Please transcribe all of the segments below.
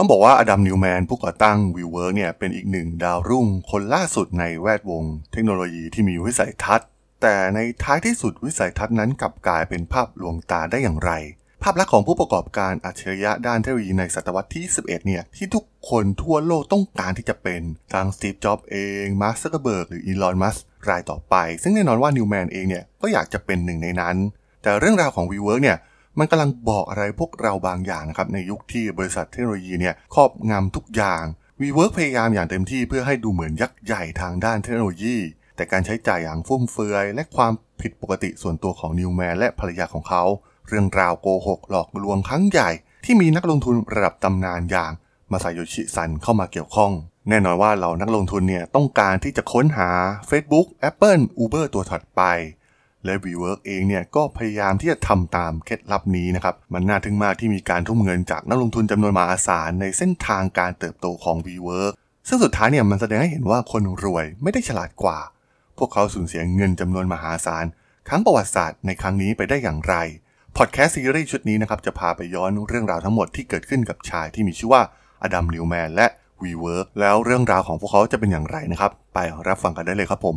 ต้องบอกว่าอดัมนิวแมนผู้ก่อตั้ง WeWork เนี่ยเป็นอีกหนึ่งดาวรุ่งคนล่าสุดในแวดวง เทคโนโลยีที่มีวิสัยทัศน์ แต่ในท้ายที่สุดวิสัยทัศน์นั้นกลับกลายเป็นภาพลวงตาได้อย่างไร ภาพลักษณ์ของผู้ประกอบการอัจฉริยะด้านเทคโนโลยีในศตวรรษที่ 21 เนี่ยที่ทุกคนทั่วโลกต้องการที่จะเป็นทั้งสตีฟจ็อบส์เองมาร์คซักเคอร์เบิร์กหรืออีลอนมัสก์รายต่อไป ซึ่งแน่นอนว่านิวแมนเองเนี่ยก็อยากจะเป็นหนึ่งในนั้น แต่เรื่องราวของ WeWork เนี่ย มันกำลังบอกอะไรพวกเราบางอย่างนะครับในยุคที่บริษัทเทคโนโลยีเนี่ยครอบงำทุกอย่าง WeWork พยายามอย่างเต็มที่เพื่อให้ดูเหมือนยักษ์ใหญ่ทางด้านเทคโนโลยี แต่การใช้จ่ายอย่างฟุ่มเฟือย และความผิดปกติส่วนตัวของนิวแมนและภรรยาของเขา เรื่องราวโกหกหลอกลวงครั้งใหญ่ ที่มีนักลงทุนระดับตำนานอย่างมาซาโยชิซันเข้ามาเกี่ยวข้อง แน่นอนว่าเรานักลงทุนเนี่ยต้องการที่จะค้นหา Facebook Apple Uber ตัวถัดไป และ WeWork เองเนี่ยก็พยายามที่จะทำตามเคล็ดลับนี้นะครับ มันน่าทึ่งมากที่มีการทุ่มเงินจากนักลงทุนจำนวนมหาศาลในเส้นทางการเติบโตของ WeWork ซึ่งสุดท้ายเนี่ยมันแสดงให้เห็นว่าคนรวยไม่ได้ฉลาดกว่า พวกเขาสูญเสียเงินจำนวนมหาศาลครั้งประวัติศาสตร์ในครั้งนี้ไปได้อย่างไร พอดแคสต์ซีรีส์ชุดนี้นะครับจะพาไปย้อนเรื่องราวทั้งหมดที่เกิดขึ้นกับชายที่มีชื่อว่าอดัมนิวแมนและ WeWork แล้วเรื่องราวของพวกเขาจะเป็นอย่างไรนะครับ ไปรับฟังกันได้เลยครับผม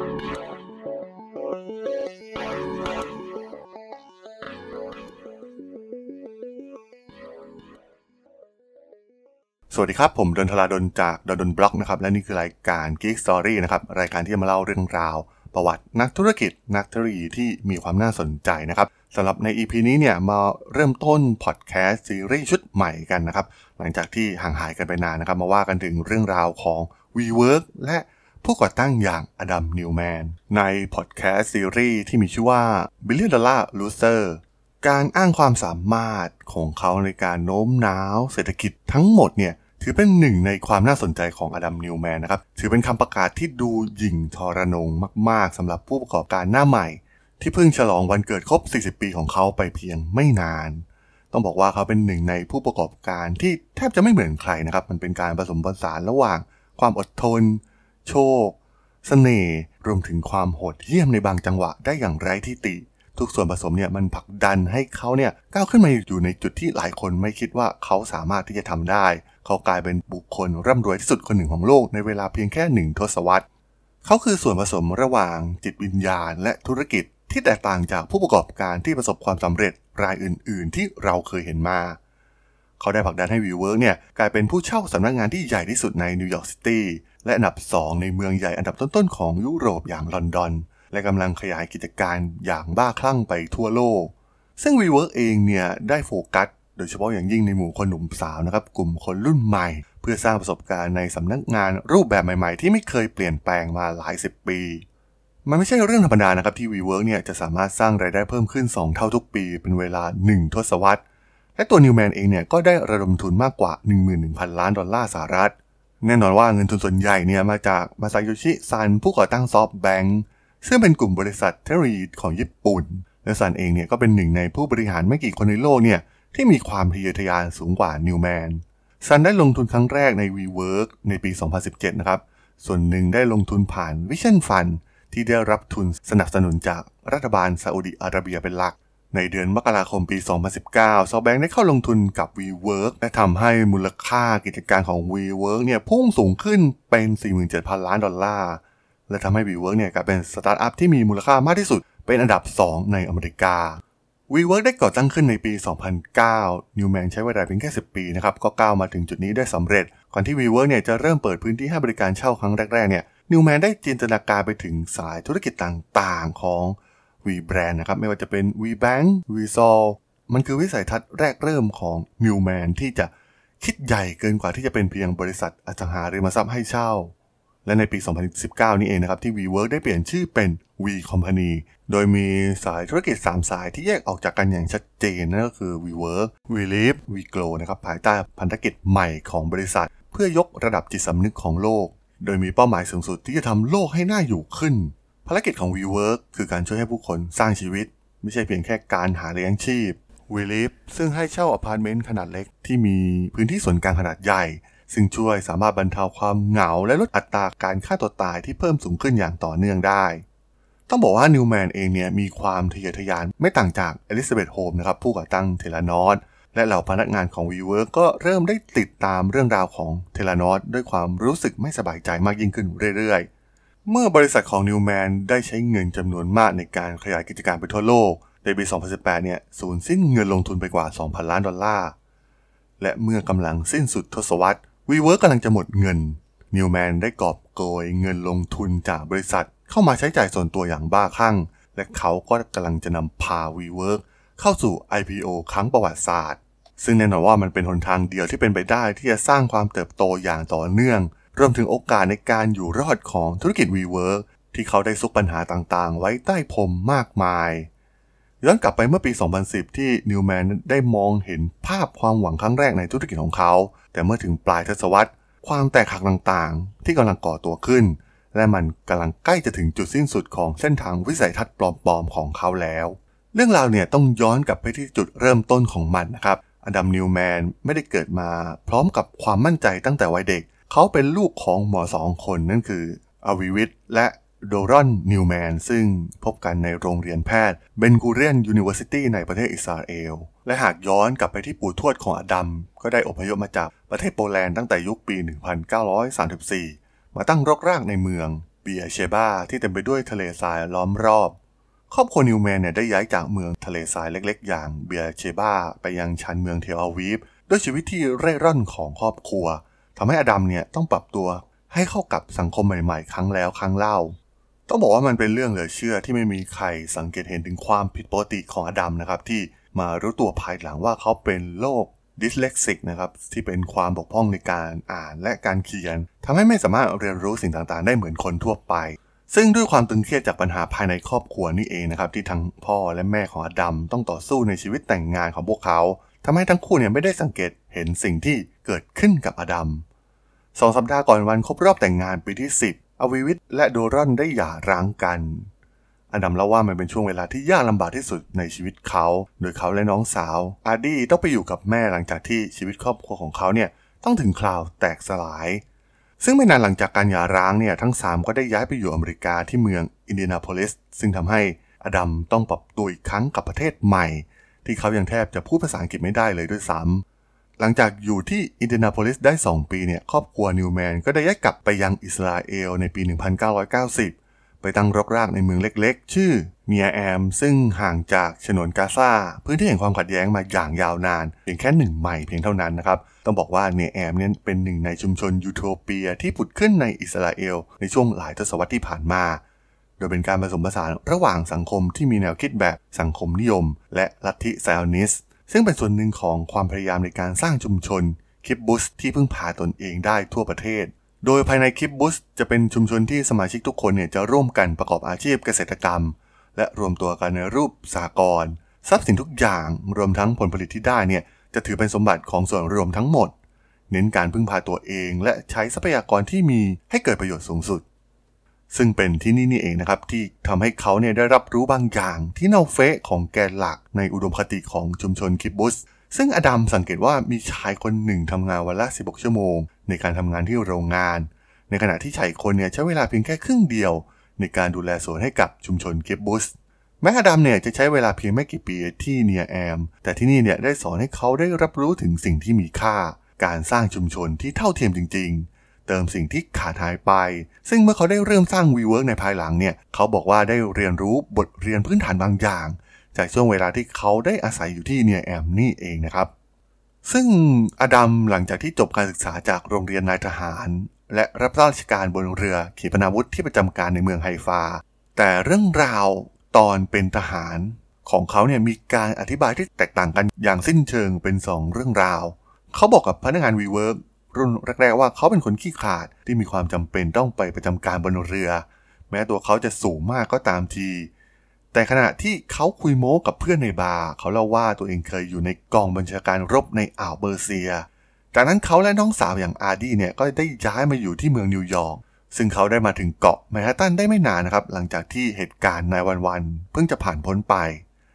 สวัสดีครับ ผมดลธราดลจาก ด.ดล็อกนะครับและนี่คือรายการ Geek Story นะครับรายการที่จะมาเล่าเรื่องราว ประวัตินักธุรกิจ นักเทคโนโลยีที่มีความน่าสนใจนะครับสำหรับใน EP นี้เนี่ยมาเริ่มต้นพอดแคสต์ซีรีส์ชุดใหม่กันนะครับหลังจากที่ห่างหายกันไปนานนะครับ มาว่ากันถึงเรื่องราวของ WeWork และผู้ก่อตั้งอย่างอดัมนิวแมนในพอดแคสต์ซีรีส์ที่มีชื่อว่า Billion Dollar Loser การอ้างความสามารถของเขาในการโน้มน้าวเศรษฐกิจทั้งหมดเนี่ย ถือเป็นหนึ่งในความน่าสนใจของอดัมนิวแมนนะครับ ถือเป็นคำประกาศที่ดูหยิ่งทรนงมาก ๆสำหรับผู้ประกอบการหน้าใหม่ ที่เพิ่งฉลองวันเกิดครบ 40 ปีของเขาไปเพียงไม่นาน ต้องบอกว่าเขาเป็นหนึ่งในผู้ประกอบการที่แทบจะไม่เหมือนใครนะครับ มันเป็นการผสมผสานระหว่าง ความอดทน โชคเสน่ห์รวมถึงความโหดเหี้ยมในบางจังหวะได้อย่างไร้ที่ติ ทุกส่วนผสมเนี่ยมันผลักดันให้เขาเนี่ยก้าวขึ้นมาอยู่ในจุดที่หลายคนไม่คิดว่าเขาสามารถที่จะทำได้ เขากลายเป็นบุคคลร่ำรวยที่สุดคนหนึ่งของโลกในเวลาเพียงแค่หนึ่งทศวรรษ เขาคือส่วนผสมระหว่างจิตวิญญาณและธุรกิจที่แตกต่างจากผู้ประกอบการที่ประสบความสำเร็จรายอื่น ๆ ที่เราเคยเห็นมา เขาได้ผลักดันให้ WeWork เนี่ยกลายเป็นผู้เช่าสำนักงานที่ใหญ่ที่สุดในนิวยอร์กซิตี้และอันดับ 2 ในเมืองใหญ่อันดับต้น ๆ ของยุโรปอย่างลอนดอน และกำลังขยายกิจการอย่างบ้าคลั่งไปทั่วโลก ซึ่ง WeWork เองเนี่ยได้โฟกัส ดยเฉพาะอย่างยิ่งในหมู่คนหนุ่มสาวนะครับกลุ่มคนรุ่นใหม่ เพื่อสร้างประสบการณ์ในสำนักงานรูปแบบใหม่ๆ ที่ไม่เคยเปลี่ยนแปลงมาหลายสิบปีมันไม่ใช่เรื่องธรรมดานะครับที่ WeWork เนี่ยจะสามารถสร้างรายได้เพิ่มขึ้น 2 เท่าทุกปี เป็นเวลา 1 ทศวรรษ และตัว Newman เองเนี่ยก็ได้ระดมทุนมากกว่า 11,000 ล้านดอลลาร์สหรัฐ แน่นอนว่าเงินทุนส่วนใหญ่เนี่ยมาจากมาซาโยชิซันผู้ก่อตั้ง SoftBank ซึ่งเป็นกลุ่มบริษัทเทคโนโลยีของญี่ปุ่น และซันเองเนี่ยก็เป็นหนึ่งในผู้บริหารไม่กี่คนในโลกเนี่ย ที่มีความทะเยอทะยานสูงกว่านิวแมนซันได้ลงทุนครั้งแรกใน WeWork ในปี 2017 นะครับ ส่วนหนึ่งได้ลงทุนผ่าน Vision Fund ที่ได้รับทุนสนับสนุนจากรัฐบาลซาอุดิอาระเบียเป็นหลัก ในเดือนมกราคมปี 2019 SoftBank ได้เข้าลงทุนกับ WeWork และทำให้มูลค่ากิจการของ WeWork เนี่ยพุ่งสูงขึ้นเป็น 47,000 ล้านดอลลาร์ และทำให้ WeWork เนี่ยกลายเป็นสตาร์ทอัพที่มีมูลค่ามากที่สุดเป็นอันดับ 2 ในอเมริกา WeWork ได้ก่อตั้งขึ้นในปี 2009 Newman ใช้เวลาเพียงแค่ 10 ปีนะครับ ก็ก้าวมาถึงจุดนี้ได้สำเร็จ ก่อนที่ WeWork เนี่ยจะเริ่มเปิดพื้นที่ให้บริการเช่าครั้งแรก ๆ เนี่ย Newman ได้จินตนาการไปถึงสายธุรกิจต่างๆ ของ WeBrand นะครับ ไม่ว่าจะเป็น WeBank WeSol มันคือวิสัยทัศน์แรกเริ่มของ Newman ที่จะคิดใหญ่เกินกว่าที่จะเป็นเพียงบริษัทอสังหาริมทรัพย์ให้เช่า และในปี 2019 นี้เองนะครับที่ WeWork ได้เปลี่ยนชื่อเป็น We Company โดยมีสายธุรกิจ 3 สายที่แยกออกจากกันอย่างชัดเจนนั่นก็คือ WeWork WeLive WeGrow นะครับภายใต้พันธกิจใหม่ของบริษัท เพื่อยกระดับจิตสำนึกของโลก โดยมีเป้าหมายสูงสุดที่จะทำโลกให้น่าอยู่ขึ้น ภารกิจของ WeWork คือการช่วยให้ผู้คนสร้างชีวิต ไม่ใช่เพียงแค่การหาเลี้ยงชีพ WeLive ซึ่งให้เช่าอพาร์ตเมนต์ขนาดเล็กที่มีพื้นที่ส่วนกลางขนาดใหญ่ ซึ่งช่วยสามารถบรรเทาความเหงาและลดอัตราการฆ่าตัวตายที่เพิ่มสูงขึ้นอย่างต่อเนื่องได้ ต้องบอกว่านิวแมนเองเนี่ยมีความทะเยอทะยานไม่ต่างจากเอลิซาเบธโฮล์มส์นะครับผู้ก่อตั้ง Theranos และเหล่าพนักงานของ WeWork ก็เริ่มได้ติดตามเรื่องราวของ Theranos ด้วยความรู้สึกไม่สบายใจมากยิ่งขึ้นเรื่อยๆ เมื่อบริษัทของนิวแมนได้ใช้เงินจำนวนมากในการขยายกิจการไปทั่วโลก ในปี 2018 เนี่ยสูญสิ้นเงินลงทุนไปกว่า 2,000 ล้านดอลลาร์ และเมื่อกำลังสิ้นสุดทศวรรษ WeWork กำลังจะหมดเงินนิวแมนได้กอบโกยเงินลงทุนจากบริษัท เข้ามาใช้จ่ายส่วนตัวอย่างบ้าคลั่ง และเขาก็กำลังจะนำพา WeWork เข้าสู่ IPO ครั้งประวัติศาสตร์ ซึ่งแน่นอนว่ามันเป็นหนทางเดียวที่เป็นไปได้ที่จะสร้างความเติบโตอย่างต่อเนื่อง รวมถึงโอกาสในการอยู่รอดของธุรกิจ WeWork ที่เขาได้ซุกปัญหาต่างๆ ไว้ใต้พรมมากมาย ย้อนกลับไปเมื่อปี 2010 ที่นิวแมนได้มองเห็นภาพความหวังครั้งแรกในธุรกิจของเขา แต่เมื่อถึงปลายทศวรรษ ความแตกหักต่างๆ ที่กำลังก่อตัวขึ้น และมันกำลังใกล้จะถึงจุดสิ้นสุดของเส้นทางวิสัยทัศน์ปลอมๆของเขาแล้ว เรื่องราวเนี่ยต้องย้อนกลับไปที่จุดเริ่มต้นของมันนะครับ อดัมนิวแมนไม่ได้เกิดมา พร้อมกับความมั่นใจตั้งแต่วัยเด็ก เขาเป็นลูกของหมอสองคนนั่นคืออวิวิทและ โดรอนนิวแมนซึ่งพบกันในโรงเรียนแพทย์เบนกูเรียน University ในประเทศอิสราเอล และหากย้อนกลับไปที่ปู่ทวดของอดัม ก็ได้อพยพมาจากประเทศโปแลนด์ตั้งแต่ยุคปี 1934 มาตั้งรกรากในเมืองเบียเชบาที่เต็มไปด้วยทะเลทรายล้อมรอบ ครอบครัวนิวแมนเนี่ยได้ย้ายจากเมืองทะเลทรายเล็กๆ อย่างเบียเชบาไปยังชานเมืองเทลอาวีฟด้วยชีวิตที่เร่ร่อนของครอบครัวทำให้อดัมเนี่ยต้องปรับตัวให้เข้ากับสังคมใหม่ๆ ครั้งแล้วครั้งเล่า ต้องบอกว่ามันเป็นเรื่องเหลือเชื่อที่ไม่มีใครสังเกตเห็นถึงความผิดปกติของอดัมนะครับ ที่มารู้ตัวภายหลังว่าเขาเป็นโรค dyslexic นะครับที่เป็นความบกพร่องในการอ่านและการเขียนทำให้ไม่สามารถเรียนรู้สิ่งต่างๆ ได้เหมือนคนทั่วไป ซึ่งด้วยความตึงเครียดจากปัญหาภายในครอบครัวนี่เองนะครับที่ทั้งพ่อและแม่ของอดัมต้องต่อสู้ในชีวิตแต่งงานของพวกเขาทำให้ทั้งคู่เนี่ยไม่ได้สังเกตเห็นสิ่งที่เกิดขึ้นกับอดัมสองสัปดาห์ก่อนวันครบรอบแต่งงานปีที่ 10 อวิวิทและโดรอนได้หย่าร้างกัน อดัมเล่าว่ามันเป็นช่วงเวลาที่ยากลำบากที่สุดในชีวิตเขา โดยเขาและน้องสาว อาร์ดี้ต้องไปอยู่กับแม่หลังจากที่ชีวิตครอบครัวของเขาเนี่ยต้องถึงคราวแตกสลาย ซึ่งไม่นานหลังจากการหย่าร้างเนี่ยทั้ง 3 ก็ได้ย้ายไปอยู่อเมริกาที่เมืองอินเดียนาโพลิส ซึ่งทำให้อดัมต้องปรับตัวอีกครั้งกับประเทศใหม่ ที่เขายังแทบจะพูดภาษาอังกฤษไม่ได้เลยด้วยซ้ำ หลังจากอยู่ที่อินเดียนาโพลิสได้ 2 ปีเนี่ยครอบครัวนิวแมนก็ได้ย้ายกลับไปยังอิสราเอลในปี 1990 ไปตั้งรกรากในเมืองเล็กๆ ชื่อเมียแอม ซึ่งห่างจากฉนวนกาซาพื้นที่แห่งความขัดแย้งมาอย่างยาวนาน เพียงแค่หนึ่งไมล์เพียงเท่านั้นนะครับ ต้องบอกว่าเนียแอมเนี่ยเป็นหนึ่งในชุมชนยูโทเปียที่ผุดขึ้นในอิสราเอลในช่วงหลายทศวรรษที่ผ่านมาโดยเป็นการผสมผสานระหว่างสังคมที่มีแนวคิดแบบสังคมนิยม และลัทธิไซออนิส ซึ่งเป็นส่วนหนึ่งของความพยายามในการสร้างชุมชนคิปบุสที่พึ่งพาตนเองได้ทั่วประเทศ โดยภายในคิปบุสจะเป็นชุมชนที่สมาชิกทุกคนเนี่ยจะร่วมกันประกอบอาชีพเกษตรกรรม และรวมตัวกันในรูปสากลทรัพย์สินทุกอย่างรวมทั้งผลผลิตที่ได้เนี่ยจะถือเป็นสมบัติของส่วนรวมทั้งหมด เน้นการพึ่งพาตัวเอง และใช้ทรัพยากรที่มีให้เกิดประโยชน์สูงสุด ซึ่งเป็นที่นี่นี่เองนะครับที่ทำให้เขาเนี่ยได้รับรู้บางอย่างที่เน่าเฟะของแกนหลักในอุดมคติของชุมชนคิปบุส ซึ่งอดัมสังเกตว่ามีชายคนหนึ่งทำงานวันละ 16 ชั่วโมง ในการทำงานที่โรงงาน ในขณะที่ชายคนเนี่ยใช้เวลาเพียงแค่ครึ่งเดียว ในการดูแลสวนให้กับชุมชนคิบบุตซ์แม้อดัมเนี่ยจะใช้เวลาเพียงไม่กี่ปีที่เนียแอม แต่ที่นี่เนี่ยได้สอนให้เขาได้รับรู้ถึงสิ่งที่มีค่า การสร้างชุมชนที่เท่าเทียมจริง ๆ เติมสิ่งที่ขาดหายไป ซึ่งเมื่อเขาได้เริ่มสร้าง WeWork ในภายหลังเนี่ย เขาบอกว่าได้เรียนรู้บทเรียนพื้นฐานบางอย่าง จากช่วงเวลาที่เขาได้อาศัยอยู่ที่เนียแอมนี่เองนะครับ ซึ่งอดัมหลังจากที่จบการศึกษาจากโรงเรียนนายทหาร และรับราชการบนเรือขีปนาวุธที่ประจำการในเมืองไฮฟา แต่เรื่องราวตอนเป็นทหารของเขาเนี่ยมีการอธิบายที่แตกต่างกันอย่างสิ้นเชิงเป็น 2 เรื่องราว เขาบอกกับพนักงานวีเวิ รุ่นแรกๆว่าเขาเป็นคนขี้ขาดที่มีความจำเป็นต้องไปประจำการบนเรือ แม้ตัวเขาจะสูงมากก็ตามที แต่ขณะที่เขาคุยโม้กับเพื่อนในบาร์เขาเล่าว่าตัวเองเคยอยู่ในกองบัญชาการรบในอ่าวเบอร์เซีย จากนั้นเขาและน้องสาวอย่างอาร์ดี้เนี่ยก็ได้ย้ายมาอยู่ที่เมืองนิวยอร์กซึ่งเขาได้มาถึงเกาะแมนฮัตตันได้ไม่นานนะครับ หลังจากที่เหตุการณ์ nine one one เพิ่งจะผ่านพ้นไป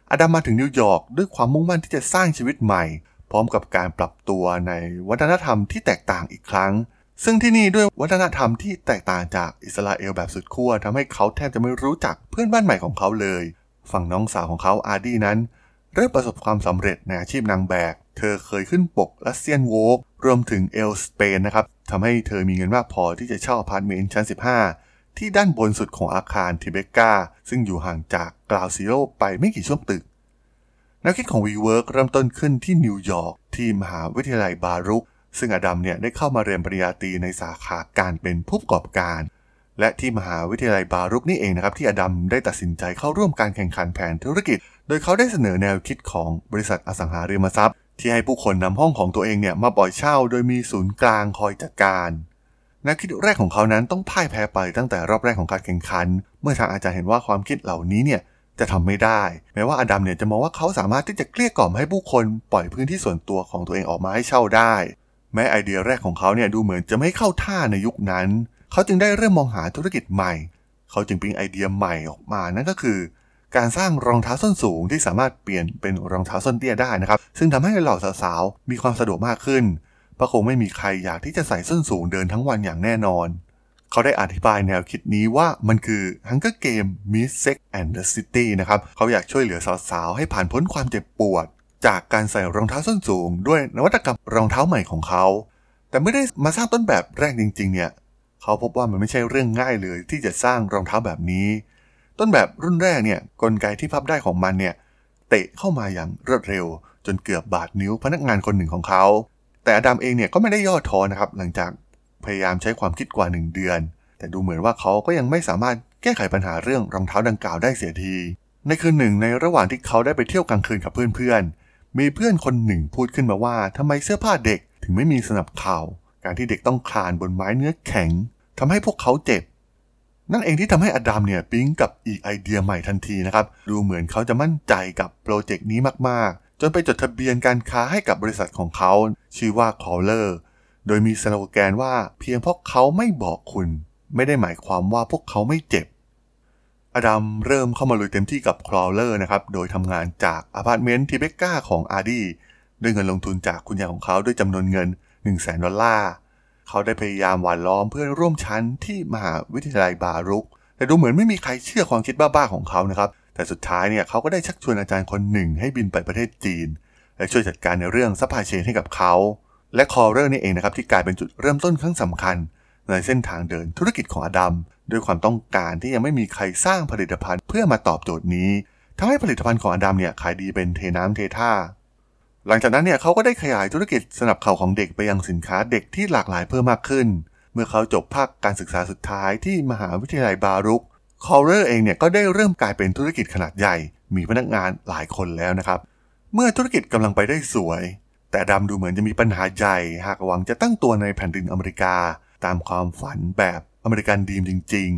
อดัมมาถึงนิวยอร์กด้วยความมุ่งมั่นที่จะสร้างชีวิตใหม่ พร้อมกับการปรับตัวในวัฒนธรรมที่แตกต่างอีกครั้ง ซึ่งที่นี่ด้วยวัฒนธรรมที่แตกต่างจากอิสราเอลแบบสุดขั้วทำให้เขาแทบจะไม่รู้จักเพื่อนบ้านใหม่ของเขาเลย ฝั่งน้องสาวของเขาอาร์ดี้นั้น เริ่มประสบความสำเร็จในอาชีพนางแบบ เธอเคยขึ้นปก Russian Vogue รวมถึง Elle Spain นะครับทำให้เธอมีเงินมากพอที่จะเช่าอพาร์ตเมนต์ชั้น 15 ที่ด้านบนสุดของอาคาร Tribeca ซึ่งอยู่ห่างจาก Ground Zero ไปไม่กี่ช่วงตึก แนวคิดของ WeWork เริ่มต้นขึ้นที่นิวยอร์กที่มหาวิทยาลัยบารุก ซึ่งอดัมเนี่ยได้เข้ามาเรียนปริญญาตรีในสาขาการเป็นผู้ประกอบการ และที่มหาวิทยาลัยบารุกนี่เองนะครับที่อดัมได้ตัดสินใจเข้าร่วมการแข่งขันแผนธุรกิจ โดยเขาได้เสนอแนวคิดของบริษัทอสังหาริมทรัพย์ ที่ให้ผู้คนนำห้องของตัวเองเนี่ยมาปล่อยเช่า โดยมีศูนย์กลางคอยจัดการแนวคิดแรกของเขานั้นต้องพ่ายแพ้ไปตั้งแต่รอบแรกของการแข่งขัน เมื่อทางอาจารย์เห็นว่าความคิดเหล่านี้เนี่ย จะทำไม่ได้ แม้ว่าอดัมเนี่ยจะมองว่าเขาสามารถที่จะเกลี้ยกล่อมให้ผู้คนปล่อยพื้นที่ส่วนตัวของตัวเองออกมาให้เช่าได้ แม้ไอเดียแรกของเขาเนี่ยดูเหมือนจะไม่เข้าท่าในยุคนั้น เขาจึงได้เริ่มมองหาธุรกิจใหม่ เขาจึงปิ๊งไอเดียใหม่ออกมา นั่นก็คือ การสร้างรองเท้าส้นสูงที่สามารถเปลี่ยนเป็นรองเท้าส้นเตี้ยได้นะครับ ซึ่งทำให้เหล่าสาวๆมีความสะดวกมากขึ้นเพราะคงไม่มีใครอยากที่จะใส่ส้นสูงเดินทั้งวันอย่างแน่นอน เขาได้อธิบายแนวคิดนี้ว่ามันคือ Hunger Game Meet Sex and the City นะครับ เขาอยากช่วยเหลือสาวๆ ให้ผ่านพ้นความเจ็บปวด จากการใส่รองเท้าส้นสูง ด้วยนวัตกรรมรองเท้าใหม่ของเขา แต่ไม่ได้มาสร้างต้นแบบแรกจริง ๆ เนี่ย เขาพบว่ามันไม่ใช่เรื่องง่ายเลยที่จะสร้างรองเท้าแบบนี้ ต้นแบบรุ่นแรกเนี่ยกลไกที่พับได้ของมันเนี่ยเตะเข้ามาอย่างรวดเร็ว จนเกือบบาดนิ้วพนักงานคนหนึ่งของเขา แต่อดัมเองเนี่ยก็ไม่ได้ย่อท้อนะครับหลังจาก พยายามใช้ความคิดกว่า 1 เดือน แต่ดูเหมือนว่าเขาก็ยังไม่สามารถแก้ไขปัญหาเรื่องรองเท้าดังกล่าวได้เสียที ในคืนหนึ่งในระหว่างที่เขาได้ไปเที่ยวกลางคืนกับเพื่อนๆ มีเพื่อนคนหนึ่งพูดขึ้นมาว่าทำไมเสื้อผ้าเด็กถึงไม่มีสนับเข่า การที่เด็กต้องคลานบนไม้เนื้อแข็งทำให้พวกเขาเจ็บ นั่นเองที่ทำให้อดัมเนี่ยปิ๊งกับอีกไอเดียใหม่ทันทีนะครับ ดูเหมือนเขาจะมั่นใจกับโปรเจกต์นี้มากๆ จนไปจดทะเบียนการค้าให้กับบริษัทของเขา ชื่อว่า Krawlers โดยมีสโลแกนว่าเพียงเพราะเขาไม่บอกคุณ ไม่ได้หมายความว่าพวกเขาไม่เจ็บ อดัมเริ่มเข้ามาลุยเต็มที่กับ Krawlers นะครับ โดยทำงานจากอพาร์ตเมนต์ Tribeca ของอาร์ดี้ด้วยเงินลงทุนจากคุณยายของเขาด้วยจำนวนเงิน 1 0 0 0 0แสนดอลลาร์ เขาได้พยายามหว่านล้อมเพื่อนร่วมชั้นที่มหาวิทยาลัย Baruch แต่ดูเหมือนไม่มีใครเชื่อความคิดบ้าๆของเขานะครับ แต่สุดท้ายเนี่ยเขาก็ได้ชักชวนอาจารย์คนหนึ่งให้บินไปประเทศจีน และช่วยจัดการในเรื่อง supply chain ให้กับเขา และ Krawlers นี่เองนะครับที่กลายเป็นจุดเริ่มต้นครั้งสำคัญ ในเส้นทางเดินธุรกิจของอดัมด้วยความต้องการที่ยังไม่มีใครสร้างผลิตภัณฑ์เพื่อมาตอบโจทย์นี้ทำให้ผลิตภัณฑ์ของอดัมเนี่ยขายดีเป็นเทน้ำเทท่า หลังจากนั้นเนี่ยเขาก็ได้ขยายธุรกิจสนับเข่าของเด็กไปยังสินค้าเด็กที่หลากหลายเพิ่มมากขึ้น เมื่อเขาจบภาคการศึกษาสุดท้ายที่มหาวิทยาลัย Baruch Krawlers เองเนี่ยก็ได้เริ่มกลายเป็นธุรกิจขนาดใหญ่ มีพนักงานหลายคนแล้วนะครับ เมื่อธุรกิจกำลังไปได้สวย แต่ดำดูเหมือนจะมีปัญหาใหญ่ หากหวังจะตั้งตัวในแผ่นดินอเมริกา ตามความฝันแบบ American Dream จริง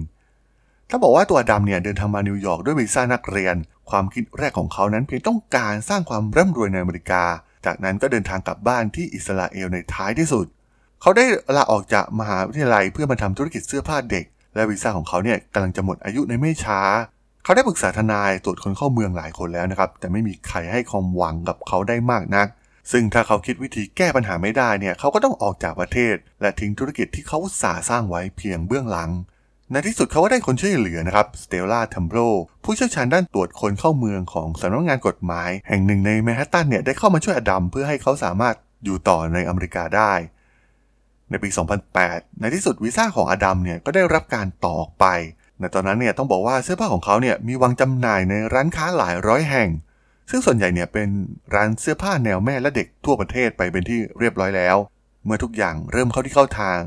ๆ ถ้าบอกว่าตัวดำเนี่ยเดินทางมานิวยอร์กด้วยวีซ่านักเรียน ความคิดแรกของเขานั้นเพียงต้องการสร้างความร่ำรวยในอเมริกา จากนั้นก็เดินทางกลับบ้านที่อิสราเอลในท้ายที่สุด เขาได้ลาออกจากมหาวิทยาลัยเพื่อมาทำธุรกิจเสื้อผ้าเด็ก และวีซ่าของเขาเนี่ยกำลังจะหมดอายุในไม่ช้าเขาได้ปรึกษาทนายตรวจคนเข้าเมืองหลายคนแล้วนะครับ แต่ไม่มีใครให้ความหวังกับเขาได้มากนัก ซึ่งถ้าเขาคิดวิธีแก้ปัญหาไม่ได้เนี่ยเขาก็ต้องออกจากประเทศ และทิ้งธุรกิจที่เขาสาสร้างไว้เพียงเบื้องหลัง ในที่สุดเขาก็ได้คนช่วยเหลือนะครับสเตลล่าทัมโบรผู้เชี่ยวชาญด้านตรวจคนเข้าเมืองของสำนักงานกฎหมาย แห่งหนึ่งในแมนฮัตตันเนี่ยได้เข้ามาช่วยอดัมเพื่อให้เขาสามารถอยู่ต่อในอเมริกาได้ ในปี 2008 ในที่สุดวีซ่าของอดัมเนี่ยก็ได้รับการต่อออกไปในตอนนั้นเนี่ยต้องบอกว่าเสื้อผ้าของเขาเนี่ยมีวางจำหน่ายในร้านค้าหลายร้อยแห่ง ซึ่งส่วนใหญ่เนี่ยเป็นร้านเสื้อผ้าแนวแม่และเด็กทั่วประเทศไปเป็นที่เรียบร้อยแล้ว เมื่อทุกอย่างเริ่มเข้าที่เข้าทาง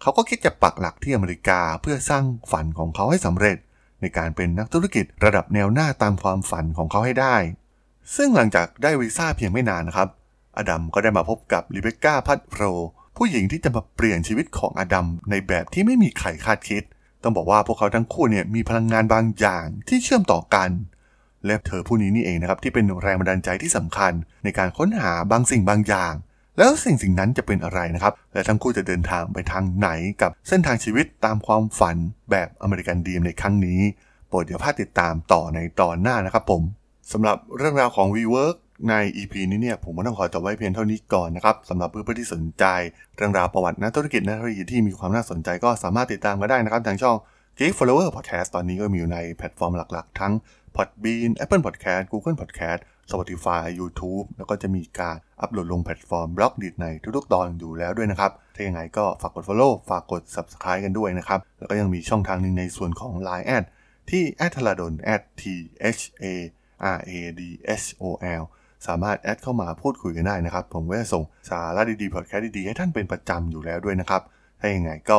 เขาก็คิดจะปักหลักที่อเมริกาเพื่อสร้างฝันของเขาให้สำเร็จ ในการเป็นนักธุรกิจระดับแนวหน้าตามความฝันของเขาให้ได้ ซึ่งหลังจากได้วีซ่าเพียงไม่นานนะครับ อดัมก็ได้มาพบกับลิเบคก้าพัดโรผู้หญิงที่จะมาเปลี่ยนชีวิตของอดัมในแบบที่ไม่มีใครคาดคิด ต้องบอกว่าพวกเขาทั้งคู่เนี่ยมีพลังงานบางอย่างที่เชื่อมต่อกัน และเธอผู้นี้นี่เองนะครับที่เป็นแรงบันดาลใจที่สำคัญ ในการค้นหาบางสิ่งบางอย่าง แล้วสิ่งสิ่งนั้นจะเป็นอะไรนะครับ และทั้งคู่จะเดินทางไปทางไหนกับเส้นทางชีวิตตามความฝันแบบอเมริกันดีมในครั้งนี้โปรดอย่าพลาดติดตามต่อในตอนหน้านะครับผมสำหรับเรื่องราวของ WeWork ใน EP นี้เนี่ยผมก็ต้องขอจบไว้เพียงเท่านี้ก่อนนะครับสำหรับเพื่อนๆที่สนใจ เรื่องราวประวัตินักธุรกิจนักธุรกิจที่มีความน่าสนใจก็สามารถติดตามกันได้นะครับทางช่อง Geek Forever Podcast ตอนนี้ก็มีอยู่ในแพลตฟอร์มหลักๆ ทั้ง Podbean Apple Podcast Google Podcast Spotify YouTube แล้วก็จะมีการอัปโหลดลงแพลตฟอร์ม Blockdit ในทุกๆ ตอนอยู่แล้วด้วยนะครับ ถ้าอย่างไรก็ฝากกด Follow ฝากกด Subscribe กันด้วยนะครับ แล้วก็ยังมีช่องทางหนึ่งในส่วนของ Line แอดที่ a t h a l a d o n t h a r a d s o l สามารถ add เข้ามาพูดคุยกันได้นะครับ ผมก็จะส่งสาระดีๆพอดแคสต์ดีๆ ให้ท่านเป็นประจำอยู่แล้วด้วยนะครับ ถ้าอย่างไงก็